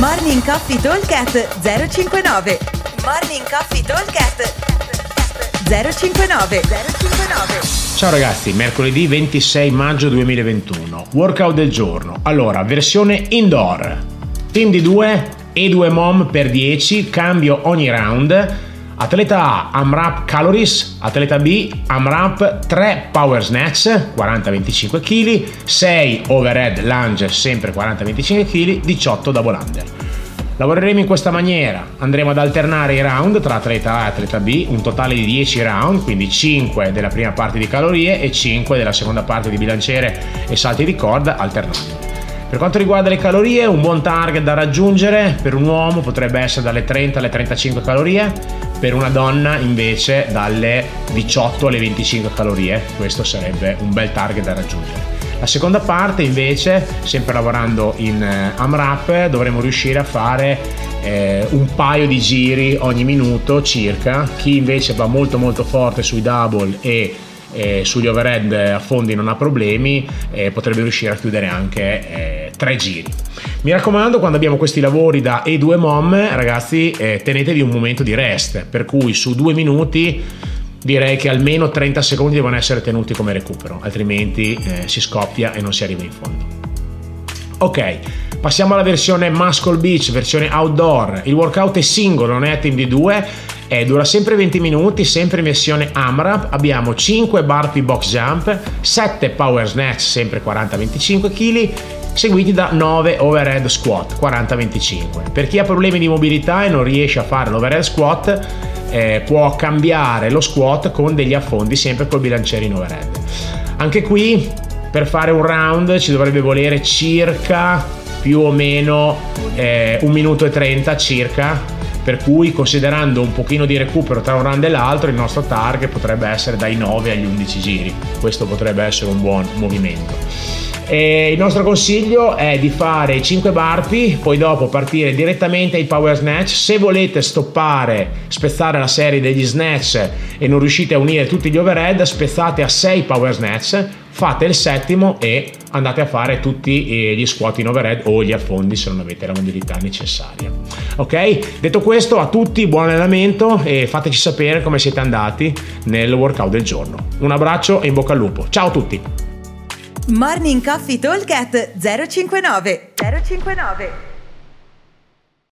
Morning Coffee Talkcast 059 Morning Coffee Talkcast 059 059 Ciao ragazzi, mercoledì 26 maggio 2021, workout del giorno. Allora, versione indoor. Team di 2 e 2 mom per 10, cambio ogni round. Atleta A, AMRAP Calories, atleta B, AMRAP 3 Power Snatch, 40-25 kg, 6 Overhead Lunge, sempre 40-25 kg, 18 Double Under. Lavoreremo in questa maniera, andremo ad alternare i round tra atleta A e atleta B, un totale di 10 round, quindi 5 della prima parte di calorie e 5 della seconda parte di bilanciere e salti di corda alternando. Per quanto riguarda le calorie, un buon target da raggiungere per un uomo potrebbe essere dalle 30 alle 35 calorie, per una donna invece dalle 18 alle 25 calorie, questo sarebbe un bel target da raggiungere. La seconda parte invece, sempre lavorando in eh, AMRAP, dovremo riuscire a fare eh, un paio di giri ogni minuto circa. Chi invece va molto molto forte sui double e eh, sugli overhead a fondi non ha problemi, eh, potrebbe riuscire a chiudere anche eh, tre giri. Mi raccomando, quando abbiamo questi lavori da E2 Mom, ragazzi, eh, tenetevi un momento di rest, per cui su due minuti direi che almeno 30 secondi devono essere tenuti come recupero, altrimenti eh, si scoppia e non si arriva in fondo. Ok, passiamo alla versione Muscle Beach, versione outdoor. Il workout è singolo, non è team di due, e dura sempre 20 minuti, sempre in versione AMRAP. Abbiamo 5 burpee box jump, 7 power snatch, sempre 40-25 kg, seguiti da 9 overhead squat, 40-25. Per chi ha problemi di mobilità e non riesce a fare l'overhead squat, eh, può cambiare lo squat con degli affondi sempre col bilanciere in overhead. Anche qui per fare un round ci dovrebbe volere circa più o meno eh, 1 minuto e 30 circa per cui considerando un pochino di recupero tra un round e l'altro il nostro target potrebbe essere dai 9 agli 11 giri. Questo potrebbe essere un buon movimento. E il nostro consiglio è di fare 5 burpee, poi dopo partire direttamente ai power snatch. Se volete stoppare, spezzare la serie degli snatch e non riuscite a unire tutti gli overhead, spezzate a 6 power snatch, fate il settimo e andate a fare tutti eh, gli squat in overhead o gli affondi se non avete la mobilità necessaria. Ok? Detto questo, a tutti buon allenamento e fateci sapere come siete andati nel workout del giorno. Un abbraccio e in bocca al lupo. Ciao a tutti! Morning Coffee Talk 059 059